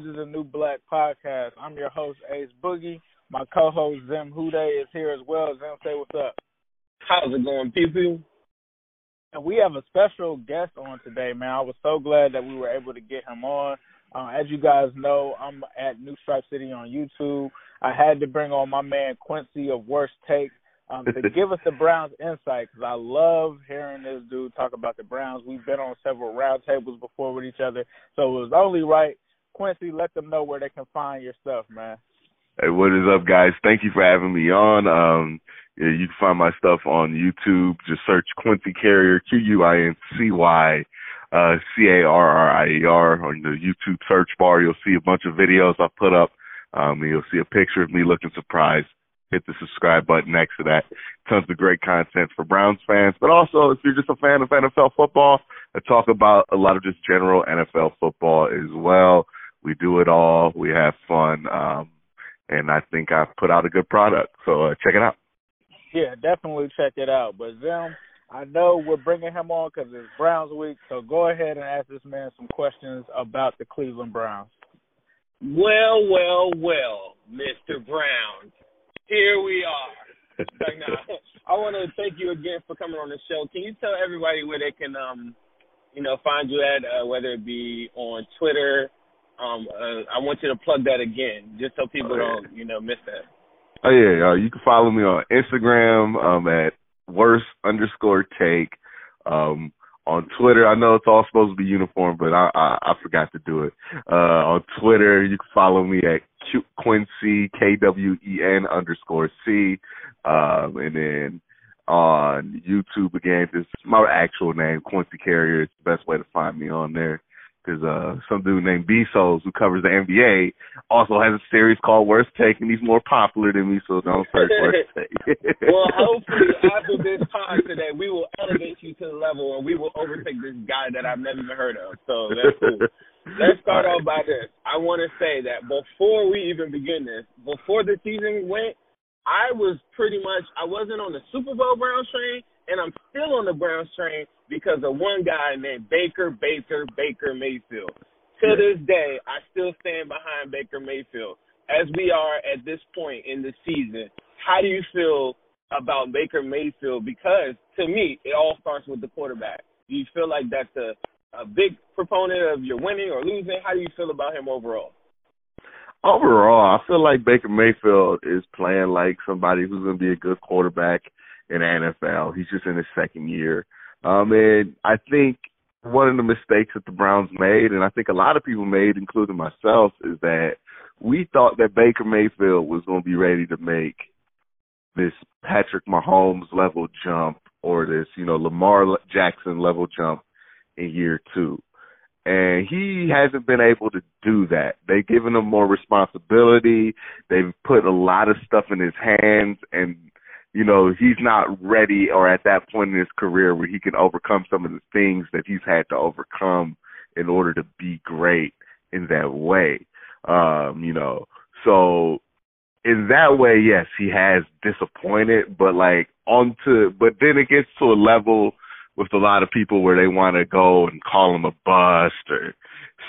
Orange is a New Black podcast. I'm your host, Ace Boogie. My co-host, Zim Hude, is here as well. Zim, say what's up. How's it going, people? And we have a special guest on today, man. I was so glad that we were able to get him on. Uh, as you guys know, I'm at New Stripe City on YouTube. I had to bring on my man Quincy of Worst Take um, to give us the Browns insight because I love hearing this dude talk about the Browns. We've been on several roundtables before with each other, so it was only right. Quincy, let them know where they can find your stuff, man. Hey, what is up, guys? Thank you for having me on. Um, yeah, you can find my stuff on YouTube. Just search Quincy Carrier, Q U I N C Y uh, C A R R I E R on the YouTube search bar. You'll see a bunch of videos I put up. Um, you'll see a picture of me looking surprised. Hit the subscribe button next to that. Tons of great content for Browns fans, but also if you're just a fan of NFL football, I talk about a lot of just general NFL football as well. We do it all. We have fun. Um, and I think I've put out a good product. So uh, check it out. Yeah, definitely check it out. But Zim, I know we're bringing him on because it's Browns week. So go ahead and ask this man some questions about the Cleveland Browns. Well, well, well, Mr. Brown. Here we are. now, I want to thank you again for coming on the show. Can you tell everybody where they can, um, you know, find you at, uh, whether it be on Twitter? Um, uh, I want you to plug that again, just so people oh, don't, you know, miss that. Oh yeah, uh, you can follow me on Instagram um, at worst underscore take. Um, on Twitter, I know it's all supposed to be uniform, but I I, I forgot to do it. Uh, on Twitter, you can follow me at Q- Quincy K W E N underscore C, um, and then on YouTube again, this is my actual name, Quincy Carrier. It's the best way to find me on there because uh, some dude named B Souls who covers the NBA also has a series called Worst Take, and he's more popular than me, so don't search Worst Take. well, hopefully after this time today, we will elevate you to the level, and we will overtake this guy that I've never even heard of. So that's cool. Let's start right. off by this. I want to say that before we even begin this, before the season went, I was pretty much I wasn't on the Super Bowl Browns train, and I'm still on the Browns train because of one guy named Baker, Baker, Baker Mayfield. To this day, I still stand behind Baker Mayfield. As we are at this point in the season, how do you feel about Baker Mayfield? Because to me, it all starts with the quarterback. Do you feel like that's a, a big proponent of your winning or losing? How do you feel about him overall? Overall, I feel like Baker Mayfield is playing like somebody who's going to be a good quarterback in the NFL. He's just in his second year. Um, and I think one of the mistakes that the Browns made, and I think a lot of people made, including myself, is that we thought that Baker Mayfield was going to be ready to make this Patrick Mahomes level jump or this, you know, Lamar Jackson level jump in year two. And he hasn't been able to do that. They've given him more responsibility. They've put a lot of stuff in his hands and you know, he's not ready or at that point in his career where he can overcome some of the things that he's had to overcome in order to be great in that way. Um, you know, so in that way, yes, he has disappointed, but like onto, but then it gets to a level with a lot of people where they want to go and call him a bust or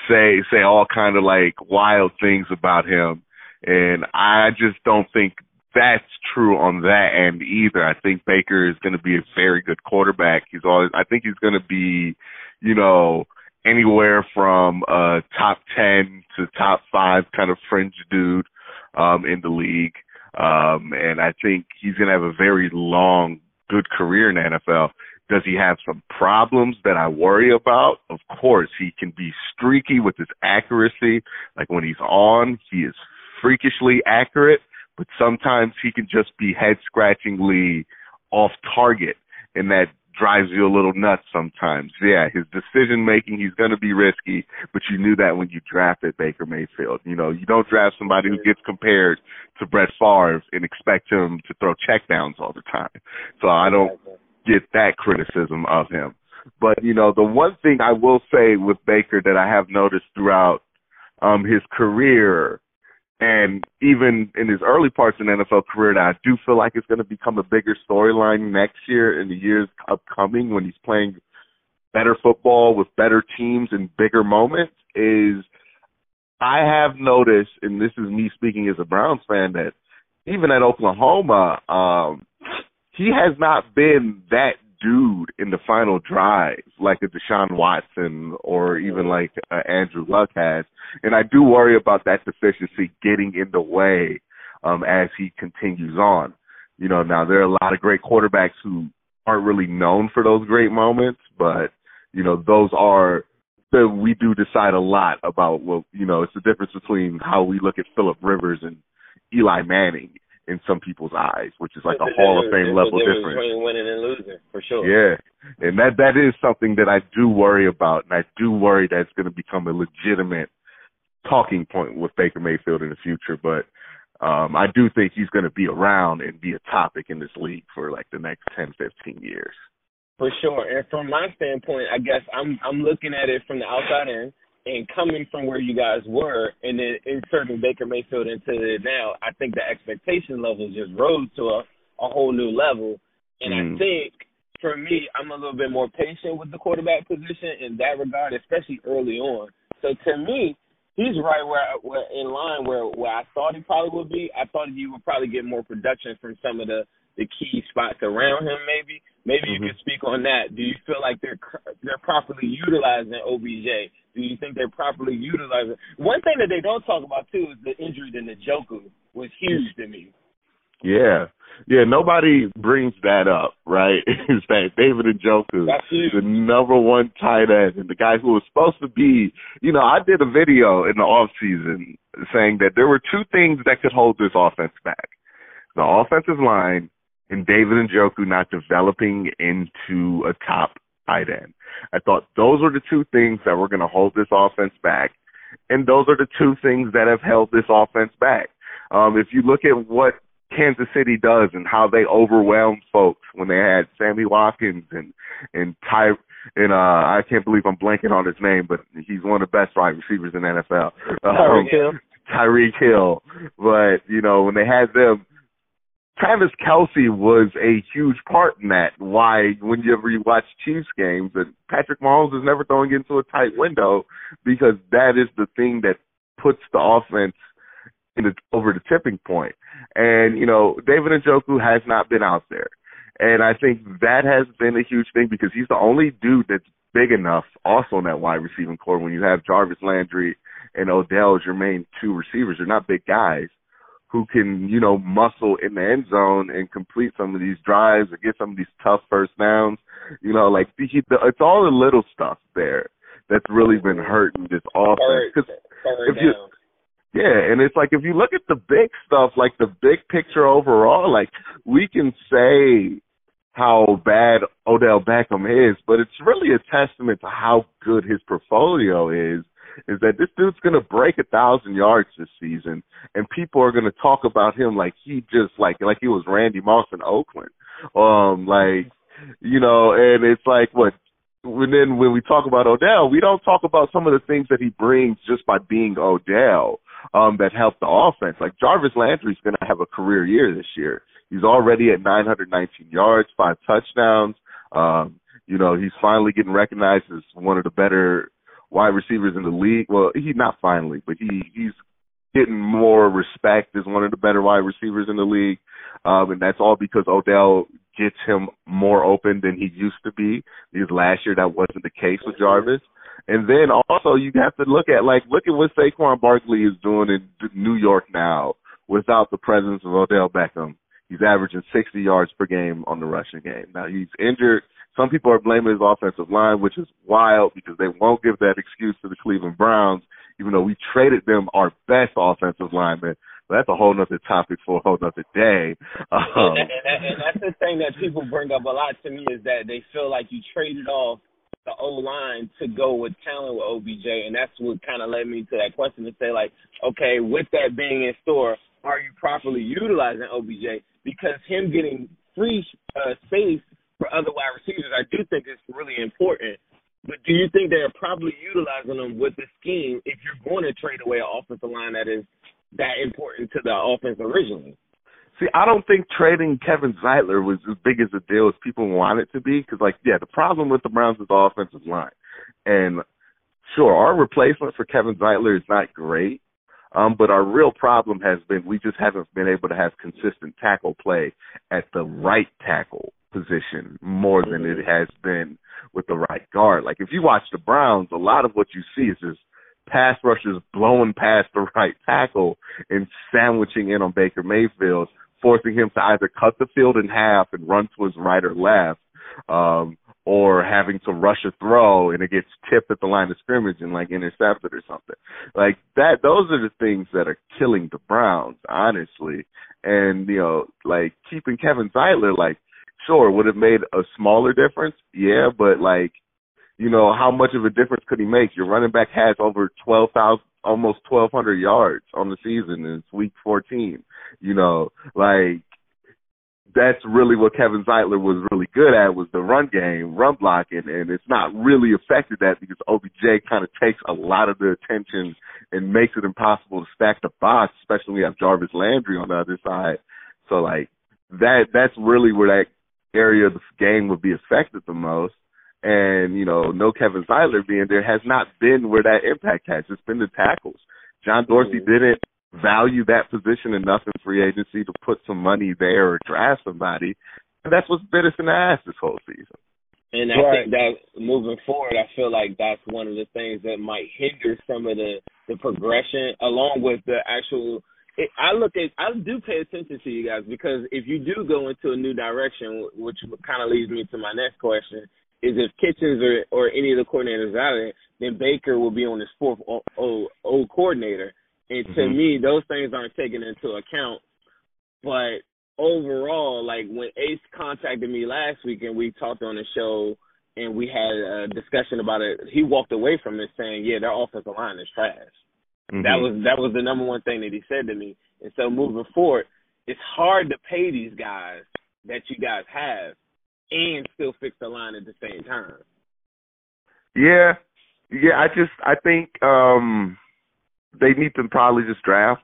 say, say all kind of like wild things about him. And I just don't think that's true on that end either. I think Baker is going to be a very good quarterback. He's always, I think he's going to be, you know, anywhere from a top 10 to top 5 kind of fringe dude um in the league. Um and I think he's going to have a very long good career in the NFL. Does he have some problems that I worry about? Of course, he can be streaky with his accuracy. Like when he's on, he is freakishly accurate, but sometimes he can just be head scratchingly off target and that drives you a little nuts sometimes. Yeah, his decision making, he's going to be risky, but you knew that when you drafted Baker Mayfield. You know, you don't draft somebody who gets compared to Brett Favre and expect him to throw checkdowns all the time. So I don't get that criticism of him. But, you know, the one thing I will say with Baker that I have noticed throughout um his career and even in his early parts in NFL career, that I do feel like it's going to become a bigger storyline next year in the years upcoming when he's playing better football with better teams and bigger moments. Is I have noticed, and this is me speaking as a Browns fan, that even at Oklahoma, um, he has not been that dude in the final drive like a Deshaun Watson or even like uh, Andrew Luck has. And I do worry about that deficiency getting in the way um as he continues on. You know, now there are a lot of great quarterbacks who aren't really known for those great moments, but you know, those are that we do decide a lot about what you know, it's the difference between how we look at Philip Rivers and Eli Manning in some people's eyes, which is like a Hall of Fame level difference. Between winning and losing, for sure. Yeah, and that that is something that I do worry about, and I do worry that it's going to become a legitimate talking point with Baker Mayfield in the future. But um I do think he's going to be around and be a topic in this league for like the next ten, fifteen years. For sure, and from my standpoint, I guess I'm I'm looking at it from the outside in and coming from where you guys were and then inserting Baker Mayfield into it now, I think the expectation level just rose to a, a whole new level. And mm. I think for me, I'm a little bit more patient with the quarterback position in that regard, especially early on. So to me, he's right where, where in line where where I thought he probably would be. I thought he would probably get more production from some of the the key spots around him. Maybe maybe mm-hmm. you could speak on that. Do you feel like they're they're properly utilizing OBJ? Do you think they're properly utilizing? One thing that they don't talk about too is the injury to Njoku was huge to me. Yeah, yeah. Nobody brings that up, right? is that David Njoku, is the number one tight end, and the guy who was supposed to be. You know, I did a video in the off season saying that there were two things that could hold this offense back: the offensive line and David and Njoku not developing into a top tight end. I thought those were the two things that were going to hold this offense back. And those are the two things that have held this offense back. Um, if you look at what Kansas City does and how they overwhelmed folks when they had Sammy Watkins and and Ty and uh I can't believe I'm blanking on his name, but he's one of the best wide receivers in the NFL. Um, Tyreek Hill. Tyreek Hill. But, you know, when they had them Travis Kelce was a huge part in that. Why, whenever you watch Chiefs games, and Patrick Mahomes is never throwing into a tight window because that is the thing that puts the offense in the, over the tipping point. And you know, David Njoku has not been out there, and I think that has been a huge thing because he's the only dude that's big enough also in that wide receiving core. When you have Jarvis Landry and Odell as your main two receivers, they're not big guys who can, you know, muscle in the end zone and complete some of these drives or get some of these tough first downs. You know, like he, it's all the little stuff there that's really been hurting this offense. Cause if you, yeah, and it's like if you look at the big stuff, like the big picture overall, like we can say how bad Odell Beckham is, but it's really a testament to how good his portfolio is is that this dude's going to break a thousand yards this season, and people are going to talk about him like he just like like he was Randy Moss in Oakland, um, like you know, and it's like what. And then when we talk about Odell, we don't talk about some of the things that he brings just by being Odell um, that help the offense. Like Jarvis Landry's going to have a career year this year. He's already at 919 yards, five touchdowns. Um, you know, he's finally getting recognized as one of the better wide receivers in the league. Well, he's not finally, but he he's getting more respect as one of the better wide receivers in the league. Um, and that's all because Odell gets him more open than he used to be. Because last year that wasn't the case with Jarvis. And then also you have to look at like look at what Saquon Barkley is doing in New York now without the presence of Odell Beckham. He's averaging 60 yards per game on the rushing game. Now he's injured. Some people are blaming his offensive line, which is wild because they won't give that excuse to the Cleveland Browns, even though we traded them our best offensive lineman. But that's a whole nother topic for a whole nother day. Um, and, and, and that's the thing that people bring up a lot to me is that they feel like you traded off the O line to go with talent with OBJ, and that's what kind of led me to that question to say like, okay, with that being in store, are you properly utilizing OBJ? Because him getting free uh, space for other wide receivers, I do think is really important. But do you think they're properly utilizing them with the scheme if you're going to trade away an offensive line that is that important to the offense originally? See, I don't think trading Kevin Zeitler was as big as a deal as people want it to be. Because, like, yeah, the problem with the Browns is the offensive line, and sure, our replacement for Kevin Zeitler is not great. Um, but our real problem has been we just haven't been able to have consistent tackle play at the right tackle position more than it has been with the right guard. Like if you watch the Browns, a lot of what you see is just pass rushers blowing past the right tackle and sandwiching in on Baker Mayfield, forcing him to either cut the field in half and run to his right or left, um, or having to rush a throw and it gets tipped at the line of scrimmage and like intercepted or something. Like that those are the things that are killing the Browns, honestly. And, you know, like keeping Kevin Zeitler, like, sure, would have made a smaller difference, yeah, but like, you know, how much of a difference could he make? Your running back has over twelve thousand almost twelve hundred yards on the season and it's week fourteen. You know, like that's really what Kevin Zeitler was really good at was the run game, run blocking, and it's not really affected that because OBJ kind of takes a lot of the attention and makes it impossible to stack the box, especially when we have Jarvis Landry on the other side. So like that that's really where that area of the game would be affected the most. And, you know, no Kevin Zeitler being there has not been where that impact has. It's been the tackles. John Dorsey mm-hmm. didn't value that position enough in free agency to put some money there or draft somebody. And that's what's bit us in the ass this whole season. And I right. think that moving forward, I feel like that's one of the things that might hinder some of the the progression, along with the actual. It, I look at, I do pay attention to you guys because if you do go into a new direction, which kind of leads me to my next question, is if Kitchens or or any of the coordinators out of it, then Baker will be on his fourth old, old, old coordinator. And to mm-hmm. me, those things aren't taken into account. But overall, like when Ace contacted me last week and we talked on the show and we had a discussion about it, he walked away from it saying, "Yeah, their offensive line is trash." Mm-hmm. That was that was the number one thing that he said to me. And so moving forward, it's hard to pay these guys that you guys have and still fix the line at the same time. Yeah. Yeah, I just I think um they need to probably just draft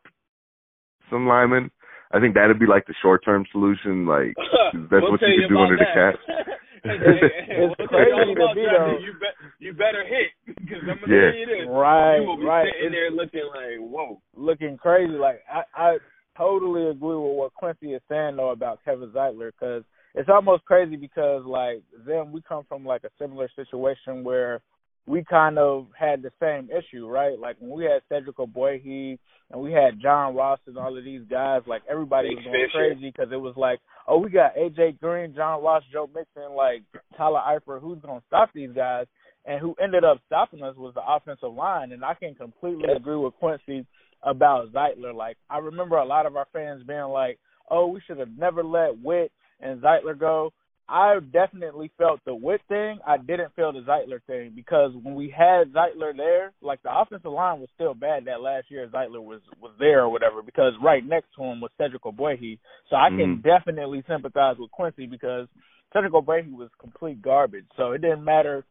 some linemen. I think that'd be like the short term solution. Like that's we'll what you could do under that. the cap. it's we'll crazy to be though. You, be, you better hit because I'm gonna yeah. tell you this. Right, you will be right. sitting there looking like whoa, looking crazy. Like I, I totally agree with what Quincy is saying though about Kevin Zeitler because it's almost crazy because like then we come from like a similar situation where we kind of had the same issue, right? Like when we had Cedric Ogbuehi and we had John Ross and all of these guys, like everybody was going crazy because it was like, oh, we got AJ Green, John Ross, Joe Mixon, like Tyler Eifert, who's going to stop these guys? And who ended up stopping us was the offensive line. And I can completely agree with Quincy about Zeitler. Like I remember a lot of our fans being like, oh, we should have never let Witt and Zeitler go. I definitely felt the Witt thing. I didn't feel the Zeitler thing because when we had Zeitler there, like the offensive line was still bad that last year Zeitler was was there or whatever. Because right next to him was Cedric Ogbuehi, so I can mm-hmm. definitely sympathize with Quincy because Cedric Ogbuehi was complete garbage. So it didn't matter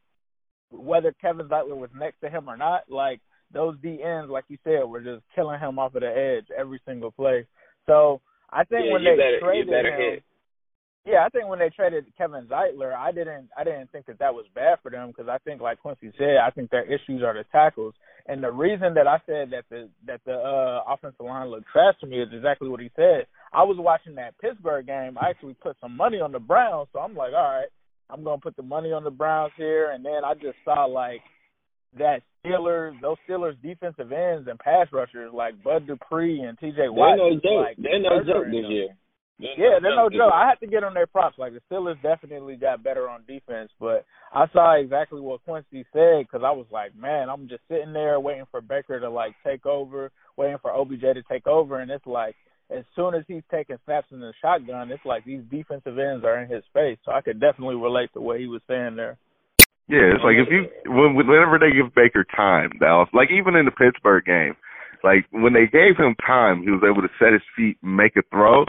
whether Kevin Zeitler was next to him or not. Like those D ends, like you said, were just killing him off of the edge every single play. So I think yeah, when they better, traded him. Hit Yeah, I think when they traded Kevin Zeitler, I didn't I didn't think that that was bad for them because I think like Quincy said, I think their issues are the tackles. And the reason that I said that the that the uh offensive line looked trash to me is exactly what he said. I was watching that Pittsburgh game. I actually put some money on the Browns, so I'm like, all right, I'm gonna put the money on the Browns here. And then I just saw like that Steelers, those Steelers defensive ends and pass rushers like Bud Dupree and T.J. Watt. They're no joke. Like, they're no joke this year. They're yeah, they're no joke. I have to get on their props. Like the Steelers definitely got better on defense, but I saw exactly what Quincy said because I was like, man, I'm just sitting there waiting for Baker to like take over, waiting for OBJ to take over, and it's like as soon as he's taking snaps in the shotgun, it's like these defensive ends are in his face. So I could definitely relate to what he was saying there. Yeah, it's like if you whenever they give Baker time, that like even in the Pittsburgh game, like when they gave him time, he was able to set his feet, and make a throw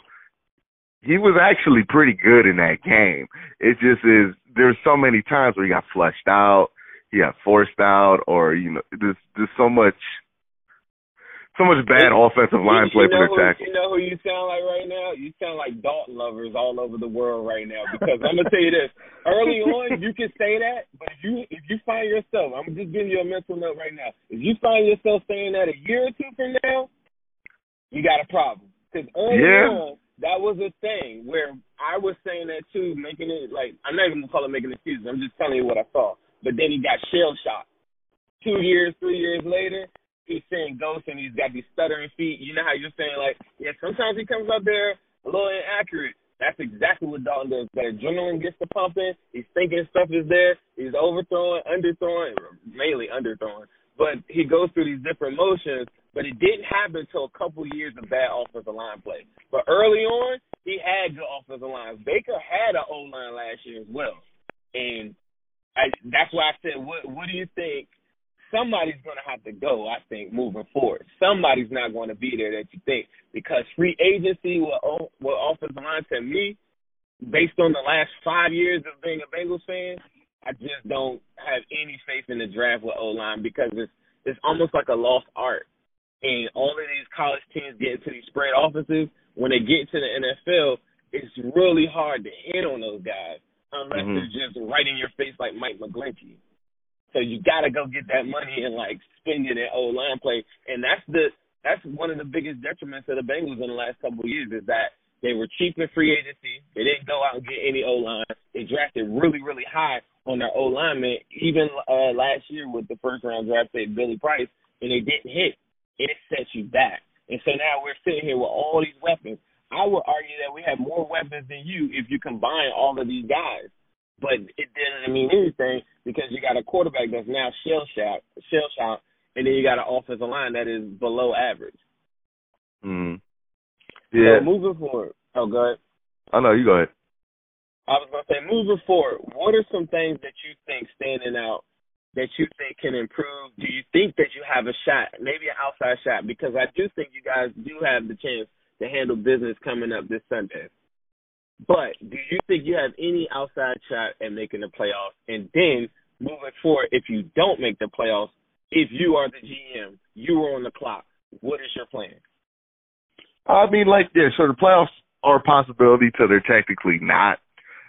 he was actually pretty good in that game. It just is there's so many times where he got flushed out, he got forced out, or you know, there's there's so much so much bad offensive line you, play you know for their tackle. You know who you sound like right now? You sound like Dalton lovers all over the world right now. Because I'm gonna tell you this: early on, you can say that, but if you if you find yourself, I'm just giving you a mental note right now. If you find yourself saying that a year or two from now, you got a problem. Because early yeah. on, that was a thing where I was saying that too, making it like I'm not even gonna call it making excuses. I'm just telling you what I saw. But then he got shell shocked. Two years, three years later, he's saying ghosts and he's got these stuttering feet. You know how you're saying like, yeah, sometimes he comes out there a little inaccurate. That's exactly what Dalton does. That adrenaline gets to pumping. He's thinking stuff is there. He's overthrowing, underthrowing, mainly underthrowing. But he goes through these different motions but it didn't happen until a couple years of bad offensive line play. But early on, he had good offensive lines. Baker had an O line last year as well, and I, that's why I said, what What do you think? Somebody's going to have to go. I think moving forward, somebody's not going to be there that you think because free agency with with offensive line to me, based on the last five years of being a Bengals fan, I just don't have any faith in the draft with O line because it's it's almost like a lost art and all of these college teams get into these spread offenses, when they get to the NFL, it's really hard to hit on those guys unless mm-hmm. they're just right in your face like Mike McGlinchey. So you got to go get that money and like spend it in O line play, and that's the that's one of the biggest detriments of the Bengals in the last couple of years is that they were cheap in free agency. They didn't go out and get any O line. They drafted really really high on their O lineman, even uh, last year with the first round draft pick Billy Price, and they didn't hit it sets you back. And so now we're sitting here with all these weapons. I would argue that we have more weapons than you if you combine all of these guys. But it didn't mean anything because you got a quarterback that's now shell shocked, shell shocked, and then you got an offensive line that is below average. Mm. Yeah. So moving forward. Oh, go ahead. Oh no, you go ahead. I was gonna say, moving forward, what are some things that you think standing out that you think can improve? Do you think that you have a shot, maybe an outside shot? Because I do think you guys do have the chance to handle business coming up this Sunday. But do you think you have any outside shot at making the playoffs? And then moving forward, if you don't make the playoffs, if you are the GM, you are on the clock. What is your plan? I mean, like, yeah, so the playoffs are a possibility till they're technically not.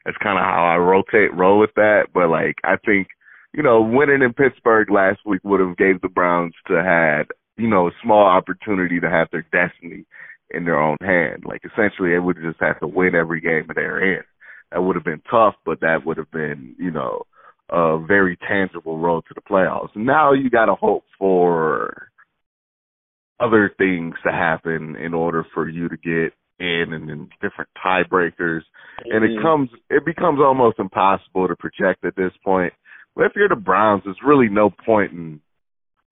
That's kind of how I rotate, roll with that. But like, I think you know, winning in Pittsburgh last week would have gave the Browns to had, you know, a small opportunity to have their destiny in their own hand. Like essentially they would have just had to win every game that they're in. That would have been tough, but that would have been, you know, a very tangible road to the playoffs. Now you gotta hope for other things to happen in order for you to get in and then different tiebreakers. Mm-hmm. And it mm-hmm. comes it becomes almost impossible to project at this point but if you're the Browns, there's really no point in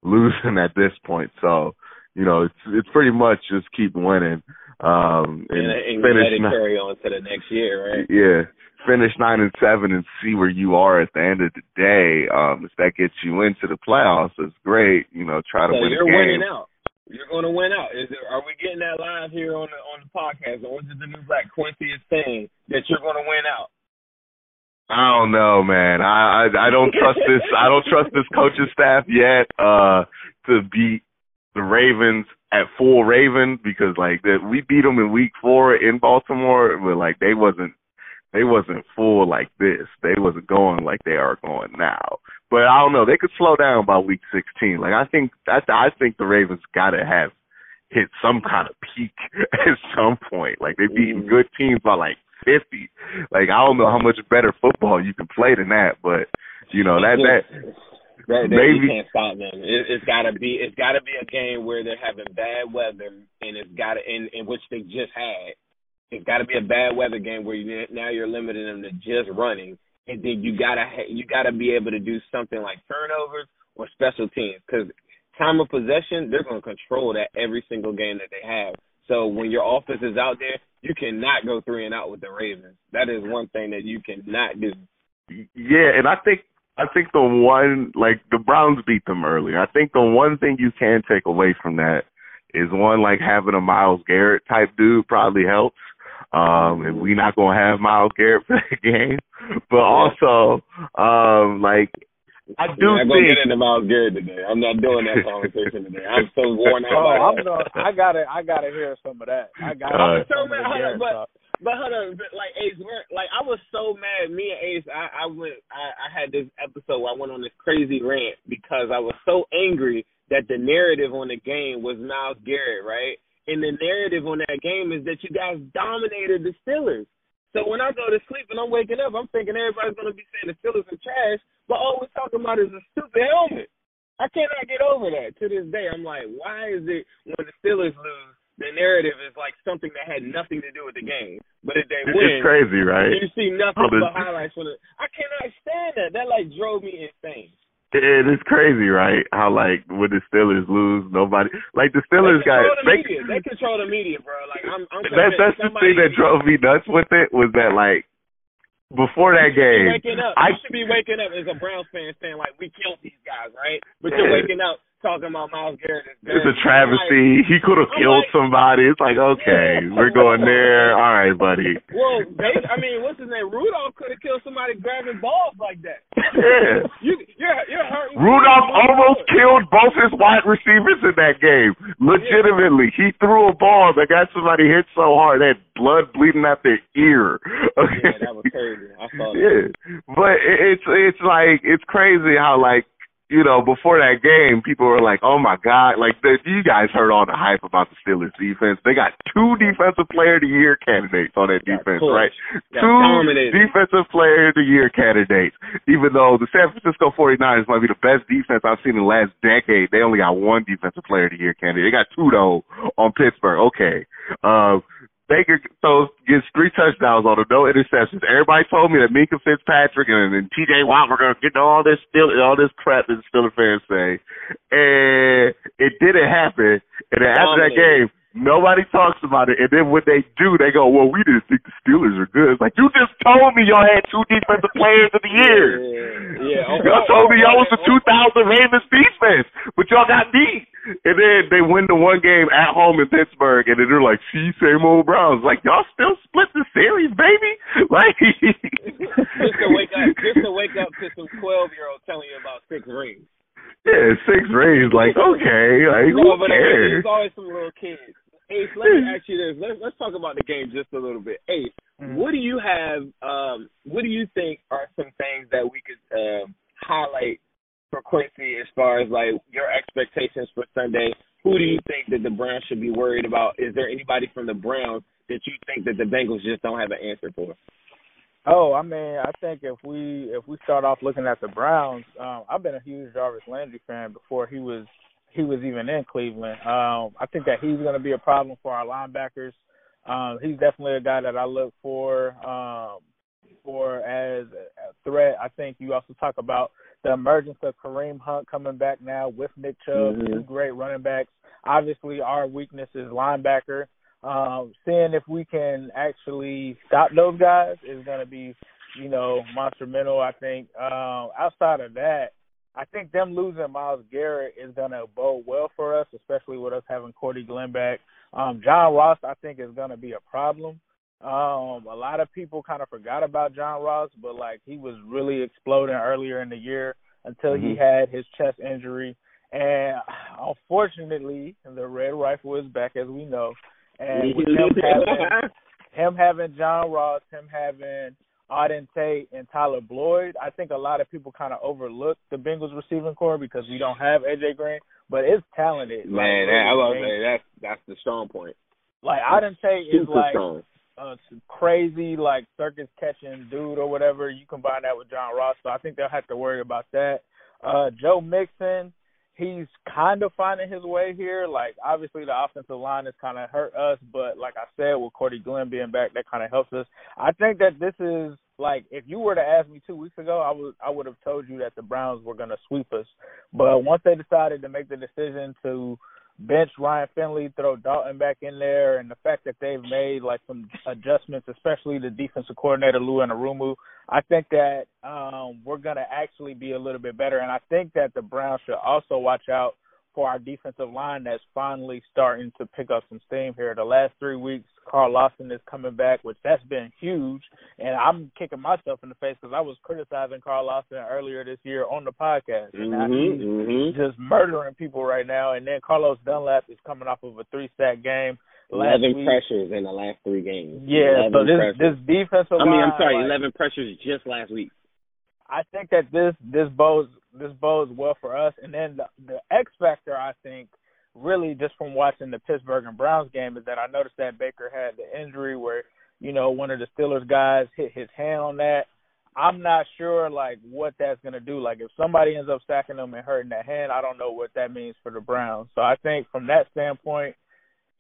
losing at this point. So, you know, it's it's pretty much just keep winning. Um and, and, and finish nine, carry on to the next year, right? Yeah. Finish nine and seven and see where you are at the end of the day. Um, if that gets you into the playoffs, it's great. You know, try to so win you're winning out. You're going to win out. Is there, are we getting that live here on the on the podcast, or is it the new Black Quincy is saying that you're going to win out? I don't know, man. I, I I don't trust this. I don't trust this coaching staff yet uh to beat the Ravens at full Raven because like that we beat them in Week Four in Baltimore, but like they wasn't they wasn't full like this. They wasn't going like they are going now. But I don't know. They could slow down by week 16. Like I think I I think the Ravens got to have hit some kind of peak at some point. Like they beating mm-hmm. good teams by like 50. Like I don't know how much better football you can play than that, but you know that that. That, that maybe you can't stop them. It, it's gotta be. It's gotta be a game where they're having bad weather, and it's gotta in in which they just had. It's got to be a bad weather game where you now you're limiting them to just running, and then you gotta you gotta be able to do something like turnovers or special teams because time of possession they're going to control that every single game that they have. So when your offense is out there, you cannot go three and out with the Ravens. That is one thing that you cannot do. Yeah, and I think I think the one like the Browns beat them earlier. I think the one thing you can take away from that is one like having a Myles Garrett type dude probably helps. Um, and we not gonna have Myles Garrett for that game, but also, um, like I do yeah, I'm think. get into Myles Garrett today. I'm not doing that conversation today. I'm so worn out. Oh, I'm gonna, I gotta, I gotta hear some of that. I got. Uh, so mad, hold on, but but hold on, but like Ace, like I was so mad. Me and Ace, I, I went, I, I had this episode where I went on this crazy rant because I was so angry that the narrative on the game was Myles Garrett, right? and the narrative on that game is that you guys dominated the Steelers. So when I go to sleep and I'm waking up, I'm thinking everybody's going to be saying the Steelers are trash, but all we're talking about is a stupid helmet. I cannot get over that. To this day, I'm like, why is it when the Steelers lose, the narrative is like something that had nothing to do with the game, but if they it's win, it's crazy, right? You see nothing but highlights from it. I cannot stand that. That like drove me insane. It is crazy, right? How like when the Steelers lose, nobody like the Steelers they got the they, media. they control the media, bro. Like I'm, I'm that, that's the thing that drove me nuts with it was that like before that game. I you should be waking up as a Browns fan saying like we killed these guys, right? But you're waking up talking about Myles Garrett. It's a travesty. Like, he could have killed like, somebody. It's like, okay, yeah, we're going there. All right, buddy. Well, they, I mean, what's his name? Rudolph could have killed somebody grabbing balls like that. Yeah. you, you're, you're hurting. Rudolph almost killed both his wide receivers in that game. Legitimately, yeah. he threw a ball that got somebody hit so hard that blood bleeding out their ear. Okay? Yeah, that was crazy. I saw that. Yeah, but it's it's like it's crazy how like you know, before that game, people were like, "Oh my God!" Like the, you guys heard all the hype about the Steelers defense. They got two defensive player of the year candidates on that defense, right? two dominated. defensive player of the year candidates. Even though the San Francisco 49ers might be the best defense I've seen in the last decade, they only got one defensive player of the year candidate. They got two though on Pittsburgh. Okay. Um, Baker throws gets three touchdowns on him, no interceptions. Everybody told me that Minkah Fitzpatrick and, and T.J. Watt were going to get all this still all this crap that Steelers fans say, and it didn't happen. And then after that game, Nobody talks about it, and then when they do, they go, "Well, we didn't think the Steelers are good." It's like you just told me y'all had two defensive players of the year. Yeah, yeah. y'all told me y'all was the 2000 Ravens defense, but y'all got beat. And then they win the one game at home in Pittsburgh, and then they're like, "See, same old Browns." Like y'all still split the series, baby. Like just to wake up, just to wake up to some 12 year old telling you about six rings. Yeah, six rings. Like okay, like no, who cares? There's always some little kids Ace, let me ask you this. Let's let's talk about the game just a little bit. Ace, mm-hmm. what do you have? Um, what do you think are some things that we could um, highlight for Quincy as far as like your expectations for Sunday? Who do you think that the Browns should be worried about? Is there anybody from the Browns that you think that the Bengals just don't have an answer for? Oh, I mean, I think if we if we start off looking at the Browns, um, I've been a huge Jarvis Landry fan before he was he was even in Cleveland. Um, I think that he's going to be a problem for our linebackers. Um, he's definitely a guy that I look for um, for as a threat. I think you also talk about the emergence of Kareem Hunt coming back now with Nick Chubb, mm-hmm. two great running backs. Obviously, our weakness is linebacker. Um, seeing if we can actually stop those guys is going to be, you know, monumental. I think. Um, outside of that, I think them losing Myles Garrett is going to bode well for us, especially with us having Cordy Glenn back. Um, John Ross, I think, is going to be a problem. Um, a lot of people kind of forgot about John Ross, but like he was really exploding earlier in the year until mm-hmm. he had his chest injury. And unfortunately, the red rifle is back, as we know. And with him having him having John Ross, him having Auden Tate and Tyler Boyd, I think a lot of people kind of overlook the Bengals receiving core because we don't have AJ Green, but it's talented. Man, like, that, I was say that's that's the strong point. Like Auden Tate is like strong. A crazy like circus catching dude or whatever. You combine that with John Ross, so I think they'll have to worry about that. Uh Joe Mixon, he's kind of finding his way here. Like obviously the offensive line has kind of hurt us, but like I said, with Cordy Glenn being back, that kind of helps us. I think that this is like if you were to ask me two weeks ago, I would I would have told you that the Browns were going to sweep us. But once they decided to make the decision to bench Ryan Finley, throw Dalton back in there, and the fact that they've made like some adjustments, especially the defensive coordinator Lou Anarumo, I think that um, we're going to actually be a little bit better. And I think that the Browns should also watch out for our defensive line that's finally starting to pick up some steam here. The last three weeks, Carl Lawson is coming back, which that's been huge. And I'm kicking myself in the face because I was criticizing Carl Lawson earlier this year on the podcast. And mm-hmm, he's mm-hmm. just murdering people right now. And then Carlos Dunlap is coming off of a three sack game. Last eleven week. pressures in the last three games. Yeah, so this pressures. this defensive I mean. I'm sorry, eleven pressures just last week. I think that this this bodes this bodes well for us. And then the, the X factor, I think, really just from watching the Pittsburgh and Browns game is that I noticed that Baker had the injury where you know one of the Steelers guys hit his hand on that. I'm not sure like what that's gonna do. Like if somebody ends up sacking them and hurting that hand, I don't know what that means for the Browns. So I think from that standpoint,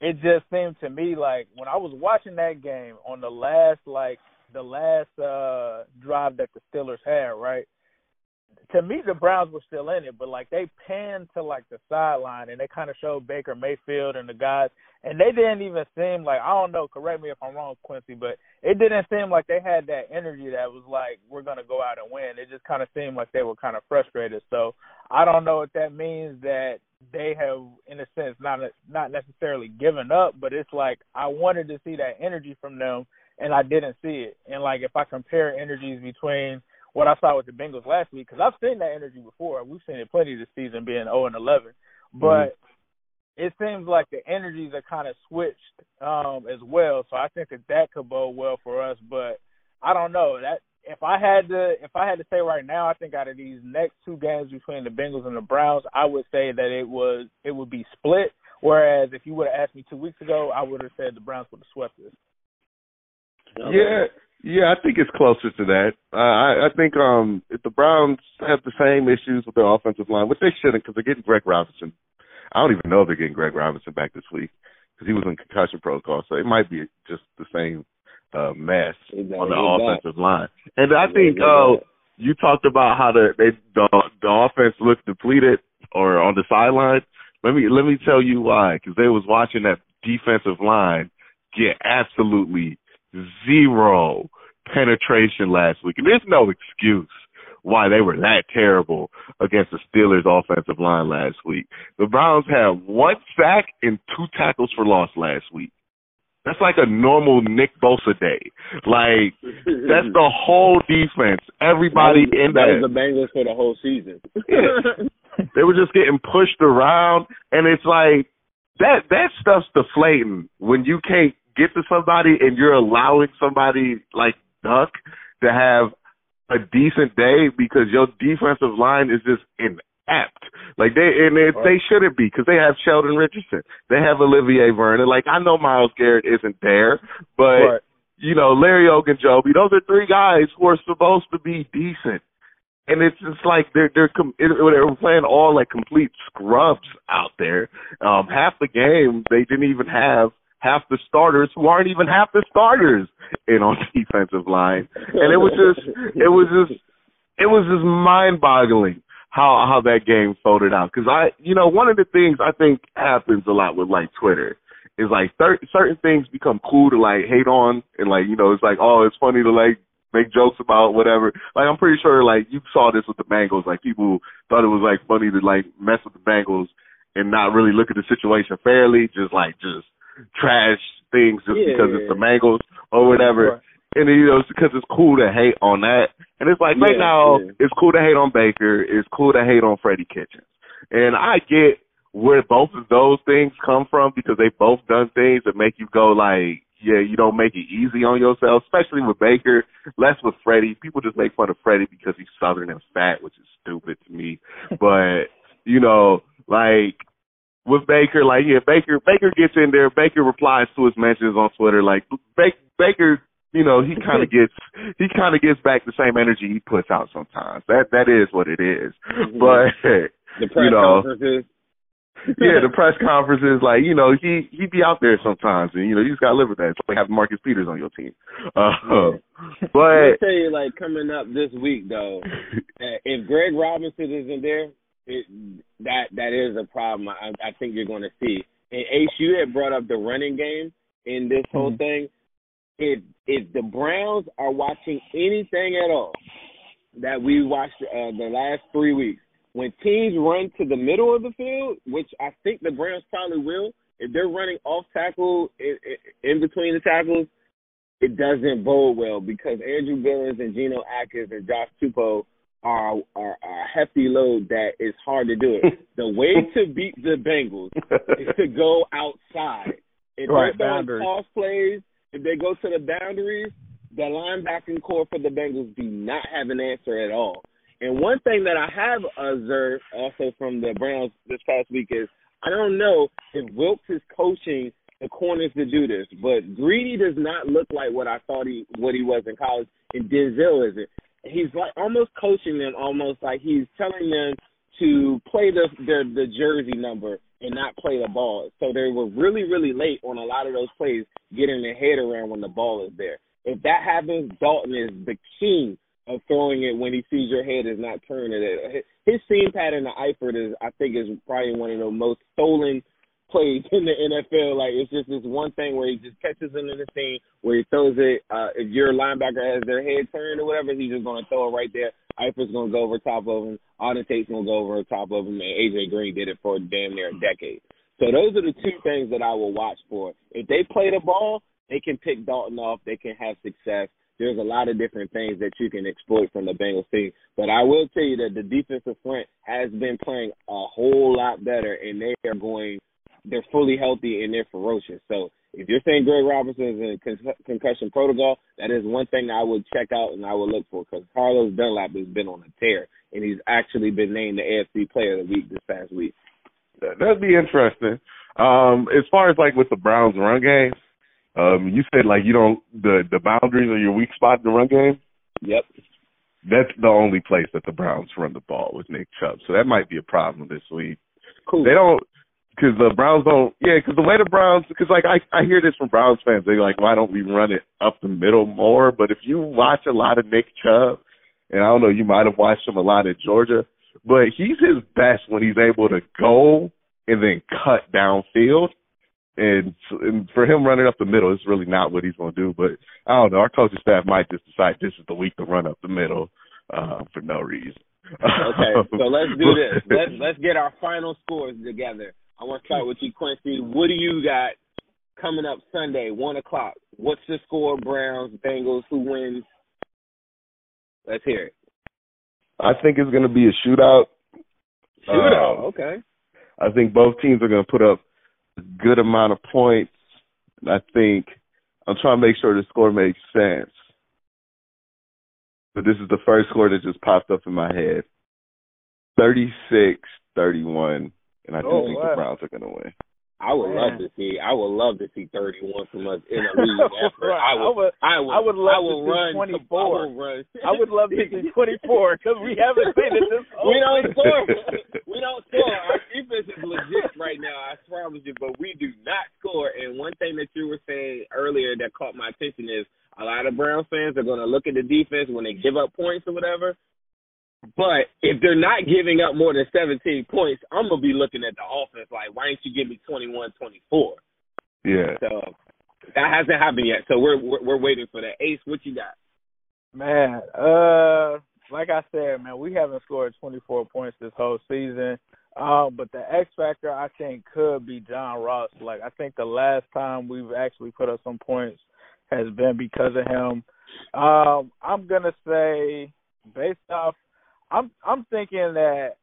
it just seemed to me like when I was watching that game on the last like the last uh drive that the Steelers had, right? To me, the Browns were still in it, but like they panned to like the sideline and they kind of showed Baker Mayfield and the guys, and they didn't even seem like I don't know. Correct me if I'm wrong, Quincy, but it didn't seem like they had that energy that was like we're gonna go out and win. It just kind of seemed like they were kind of frustrated. So I don't know if that means that they have, in a sense, not not necessarily given up, but it's like I wanted to see that energy from them and I didn't see it. And like if I compare energies between what I saw with the Bengals last week, because I've seen that energy before. We've seen it plenty this season, being 0 and 11. But mm-hmm. it seems like the energies are kind of switched um, as well. So I think that that could bode well for us. But I don't know that if I had to if I had to say right now, I think out of these next two games between the Bengals and the Browns, I would say that it was it would be split. Whereas if you would have asked me two weeks ago, I would have said the Browns would have swept this. Yeah, yeah, I think it's closer to that. Uh, I, I think um if the Browns have the same issues with their offensive line, which they shouldn't, because they're getting Greg Robinson. I don't even know if they're getting Greg Robinson back this week because he was in concussion protocol, so it might be just the same uh, mess on the offensive line. And I think uh, you talked about how the they the, the offense looked depleted or on the sideline. Let me let me tell you why. Because they was watching that defensive line get absolutely zero penetration last week. And there's no excuse why they were that terrible against the Steelers offensive line last week. The Browns had one sack and two tackles for loss last week. That's like a normal Nick Bosa day. Like that's the whole defense. Everybody that was, in that there. was the Bengals for the whole season. yeah. They were just getting pushed around and it's like that that stuff's deflating when you can't get to somebody and you're allowing somebody like Duck to have a decent day because your defensive line is just inept. Like they and they, right. they shouldn't be because they have Sheldon Richardson, they have Olivier Vernon. Like I know Myles Garrett isn't there, but right. you know Larry Ogunjobi. Those are three guys who are supposed to be decent. And it's just like they're they're com- they're playing all like complete scrubs out there. Um, half the game they didn't even have half the starters who aren't even half the starters in on defensive line. And it was just it was just it was just mind boggling how how that game folded out. Because I you know one of the things I think happens a lot with like Twitter is like thir- certain things become cool to like hate on and like you know it's like oh it's funny to like make jokes about whatever. Like I'm pretty sure like you saw this with the Bengals. Like people thought it was like funny to like mess with the Bengals and not really look at the situation fairly. Just like just trash things just yeah, because yeah, it's the Bengals or whatever. Right. And you know, it's because it's cool to hate on that. And it's like right now, it's cool to hate on Baker. It's cool to hate on Freddie Kitchens. And I get where both of those things come from because they both done things that make you go like, yeah, you don't make it easy on yourself, especially with Baker. Less with Freddie. People just make fun of Freddie because he's southern and fat, which is stupid to me. But you know, like with Baker, like yeah, Baker Baker gets in there. Baker replies to his mentions on Twitter. Like Baker, you know, he kind of gets he kind of gets back the same energy he puts out sometimes. That that is what it is. Mm-hmm. But the press you know, conferences. yeah, the press conferences, like you know, he he be out there sometimes, and you know, you just gotta live with that. It's like having Marcus Peters on your team. Uh, yeah. but I tell you, like coming up this week though, if Greg Robinson isn't there, it, that that is a problem. I, I think you're going to see. And Ace, you had brought up the running game in this whole mm-hmm. thing. If if the Browns are watching anything at all that we watched uh, the last three weeks, when teams run to the middle of the field, which I think the Browns probably will, if they're running off tackle in, in between the tackles, it doesn't bode well because Andrew Billings and Geno Atkins and Josh Tupou are, are, are a hefty load that is hard to do it. the way to beat the Bengals is to go outside. If right, they're boundaries. toss plays, if they go to the boundaries, the linebacking corps for the Bengals do not have an answer at all. And one thing that I have observed also from the Browns this past week is I don't know if Wilks is coaching the corners to do this, but Greedy does not look like what I thought he what he was in college, and Denzel isn't he's like almost coaching them, almost like he's telling them to play the their the jersey number and not play the ball. So they were really really late on a lot of those plays, getting their head around when the ball is there. If that happens, Dalton is the king of throwing it when he sees your head is not turning it. His seam pattern to Eifert is, I think, is probably one of the most stolen plays in the NFL. Like it's just this one thing where he just catches them in the seam where he throws it. Uh, if your linebacker has their head turned or whatever, he's just gonna throw it right there. Eifert's gonna go over top of him. Auden Tate's gonna go over top of him, and AJ Green did it for damn near a decade. So those are the two things that I will watch for. If they play the ball, they can pick Dalton off. They can have success. There's a lot of different things that you can exploit from the Bengals team. But I will tell you that the defensive front has been playing a whole lot better, and they are going they're fully healthy and they're ferocious. So if you're saying Greg Robinson is in con- concussion protocol, that is one thing I would check out and I would look for because Carlos Dunlap has been on a tear and he's actually been named the AFC Player of the Week this past week. That'd be interesting. Um, as far as like with the Browns run game, um, you said like you don't the the boundaries are your weak spot in the run game. Yep. That's the only place that the Browns run the ball with Nick Chubb, so that might be a problem this week. Cool. They don't because the Browns don't. Yeah, because the way the Browns, because like I I hear this from Browns fans, they're like, why don't we run it up the middle more? But if you watch a lot of Nick Chubb, and I don't know, you might have watched him a lot at Georgia, but he's his best when he's able to go and then cut downfield. And, and for him running up the middle, it's really not what he's going to do. But I don't know. Our coaching staff might just decide this is the week to run up the middle uh, for no reason. okay, so let's do this. Let's let's get our final scores together. I want to start with you, Quincy. What do you got coming up Sunday, one o'clock? What's the score? Browns, Bengals. Who wins? Let's hear it. I think it's going to be a shootout. Shootout. Uh, okay. I think both teams are going to put up a good amount of points. I think I'm trying to make sure the score makes sense. But this is the first score that just popped up in my head. 36 31 and I do oh, think wow. the Browns are going to win. I would Man. love to see. I would love to see 31 from us in a league effort. Right. I would. I would. I would love I would to see run 24. I would run. I would love to see 24 because we haven't seen it this whole We don't score. we don't score. Our defense is legit right now. I promise you. But we do not score. And one thing that you were saying earlier that caught my attention is a lot of Browns fans are going to look at the defense when they give up points or whatever. But if they're not giving up more than 17 points, I'm gonna be looking at the offense like, why didn't you give me 21, 24? Yeah. So that hasn't happened yet. So we're we're, we're waiting for that. Ace, what you got? Man, uh, like I said, man, we haven't scored 24 points this whole season. Um, but the X factor I think could be John Ross. Like I think the last time we've actually put up some points has been because of him. Um, I'm gonna say based off I'm I'm thinking that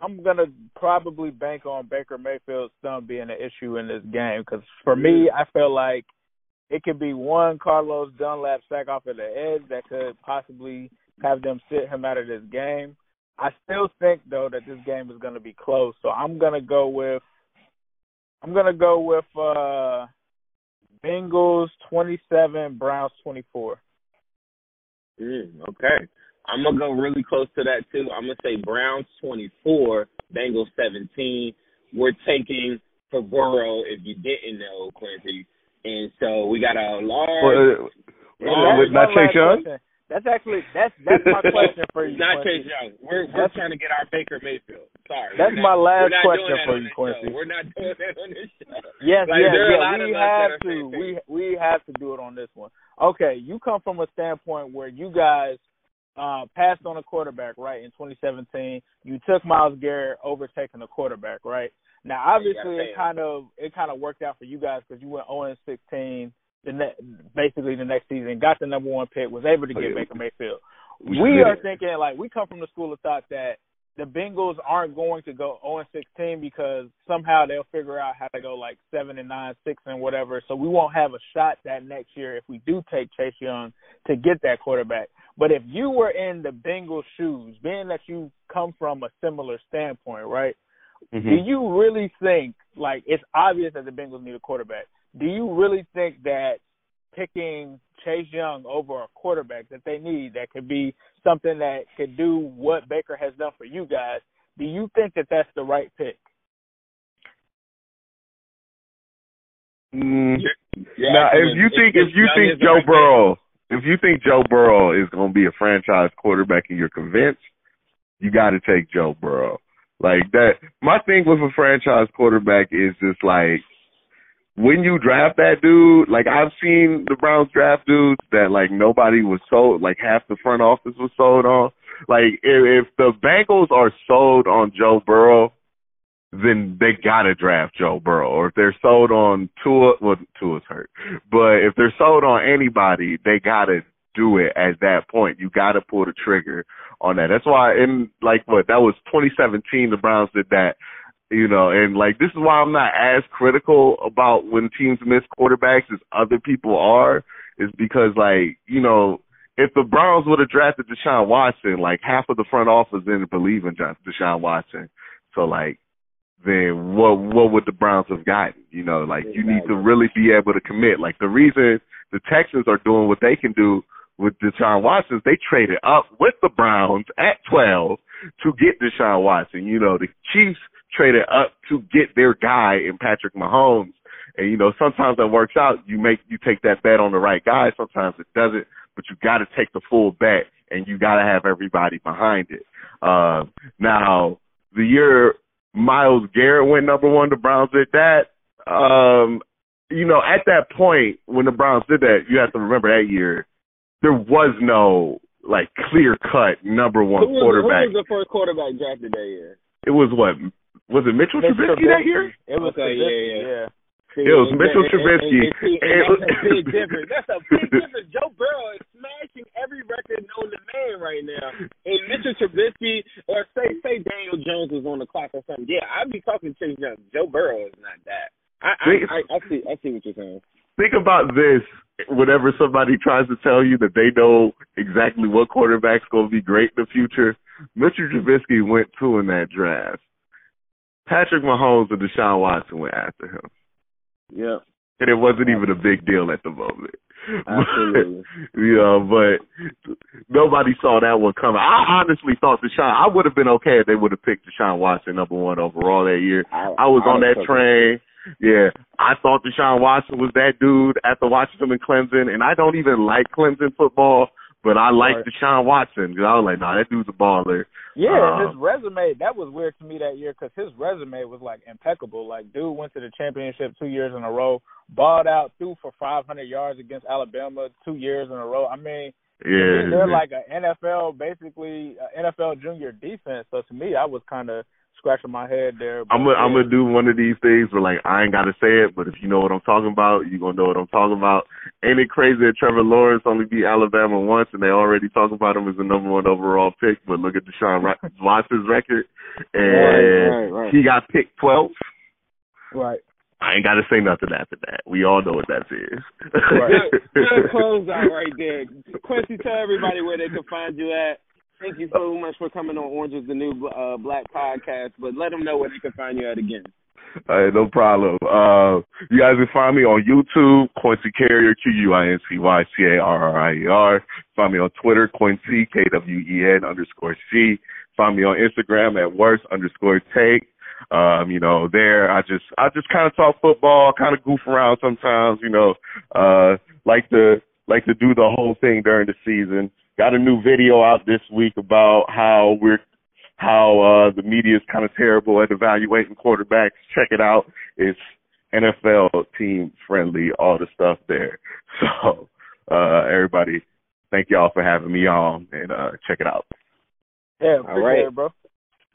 I'm gonna probably bank on Baker Mayfield's thumb being an issue in this game because for me, I feel like it could be one Carlos Dunlap sack off at the edge that could possibly have them sit him out of this game. I still think though that this game is going to be close, so I'm going to go with I'm to go with uh Bengals 27, Browns 24. Mm, okay. I'm gonna go really close to that too. I'm gonna say Browns 24, Bengals 17. We're taking for Burrow, if you didn't know, Quincy. And so we got a large. Well, uh, large not Chase Young. That's actually that's that's my question for you. Not Chase Young. We're we're that's, trying to get our Baker Mayfield. Sorry. That's my last question for you, Quincy. Show. We're not doing that on this show. Yes, like, yes, yeah. We have to. We we have to do it on this one. Okay, you come from a standpoint where you guys uh, passed on a quarterback, right? In 2017, you took Myles Garrett over taking a quarterback, right? Now, obviously, it kind of it kind of worked out for you guys because you went 0 and 16 the ne- basically the next season, got the number one pick, was able to get Baker Mayfield. We are thinking like we come from the school of thought that the Bengals aren't going to go 0 16 because somehow they'll figure out how to go like seven and nine, six and whatever. So we won't have a shot that next year if we do take Chase Young to get that quarterback. But if you were in the Bengals' shoes, being that you come from a similar standpoint, right? Mm-hmm. Do you really think like it's obvious that the Bengals need a quarterback? do you really think that picking Chase Young over a quarterback that they need that could be something that could do what Baker has done for you guys, do you think that that's the right pick? Mm. Yeah, now, if you think if you think Joe Burrow, if you think Joe Burrow is going to be a franchise quarterback and you're convinced, you got to take Joe Burrow. Like that. My thing with a franchise quarterback is just like when you draft that dude, like I've seen the Browns draft dudes that like nobody was sold, like half the front office was sold on. Like if, if the Bengals are sold on Joe Burrow, then they gotta draft Joe Burrow. Or if they're sold on Tua, well Tua's hurt, but if they're sold on anybody, they gotta do it at that point. You gotta pull the trigger on that. That's why in like what that was 2017, the Browns did that you know, and like this is why I'm not as critical about when teams miss quarterbacks as other people are, is because like, you know, if the Browns would have drafted Deshaun Watson, like half of the front office didn't believe in Deshaun Watson. So like then what what would the Browns have gotten? You know, like you need to really be able to commit. Like the reason the Texans are doing what they can do with Deshaun Watson is they traded up with the Browns at twelve to get Deshaun Watson. You know, the Chiefs traded up to get their guy in Patrick Mahomes. And you know, sometimes that works out. You make you take that bet on the right guy. Sometimes it doesn't, but you got to take the full bet, and you got to have everybody behind it. Uh, now, the year Myles Garrett went number one, the Browns did that. Um, you know, at that point when the Browns did that, you have to remember that year there was no like clear cut number one who was, quarterback. Who was the first quarterback drafted that year? It was what was it Mitchell, Mitchell Trubisky, that year? It was okay, yeah, yeah. yeah. See, it was Mitchell and, Trubisky. And, and, and, and that's a big difference. That's a big difference. Joe Burrow is smashing every record known to man right now. And Mitchell Trubisky, or say say Daniel Jones was on the clock or something. Yeah, I'd be talking Chase Young. Joe Burrow is not that. I I, I I see I see what you're saying. Think about this. Whenever somebody tries to tell you that they know exactly what quarterback's going to be great in the future, Mitchell Trubisky went two in that draft. Patrick Mahomes and Deshaun Watson went after him. Yeah. And it wasn't even a big deal at the moment. Absolutely. But, you know, but nobody saw that one coming. I honestly thought Deshaun, I would have been okay if they would have picked Deshaun Watson number one overall that year. I, I was I on that train. Yeah, I thought Deshaun Watson was that dude after watching him in Clemson, and I don't even like Clemson football, but I like right. Deshaun Watson because I was like, nah, that dude's a baller. Yeah, um, his resume that was weird to me that year because his resume was like impeccable. Like, dude went to the championship two years in a row, balled out, threw for 500 yards against Alabama two years in a row. I mean, yeah, they're like an NFL, basically NFL junior defense. So to me, I was kind of scratching my head there. I'm gonna I'm gonna do one of these things where like I ain't gotta say it, but if you know what I'm talking about, you gonna know what I'm talking about. Ain't it crazy that Trevor Lawrence only beat Alabama once and they already talk about him as the number one overall pick? But look at Deshaun Watson's record, and right, right, right. he got picked 12th. Right. I ain't got to say nothing after that. We all know what that is. good, good close out right there. Quincy, tell everybody where they can find you at. Thank you so much for coming on Orange is the New uh, Black podcast, but let them know where they can find you at again. All right, no problem. Uh, you guys can find me on YouTube, Quincy Carrier, Q-U-I-N-C-Y-C-A-R-R-I-E-R. Find me on Twitter, Quincy, K-W-E-N underscore C. Find me on Instagram at worst underscore take. Um, you know, there I just I just kind of talk football, kind of goof around sometimes. You know, uh, like to like to do the whole thing during the season. Got a new video out this week about how we're how uh, the media is kind of terrible at evaluating quarterbacks. Check it out. It's NFL team friendly, all the stuff there. So uh, everybody, thank y'all for having me on and uh, check it out. Yeah, all right, it, bro.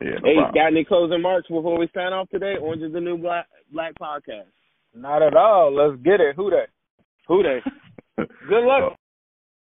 Yeah, no hey, problem. got any closing remarks before we sign off today? Orange is the new black black podcast. Not at all. Let's get it. Who they? Who they? Good luck.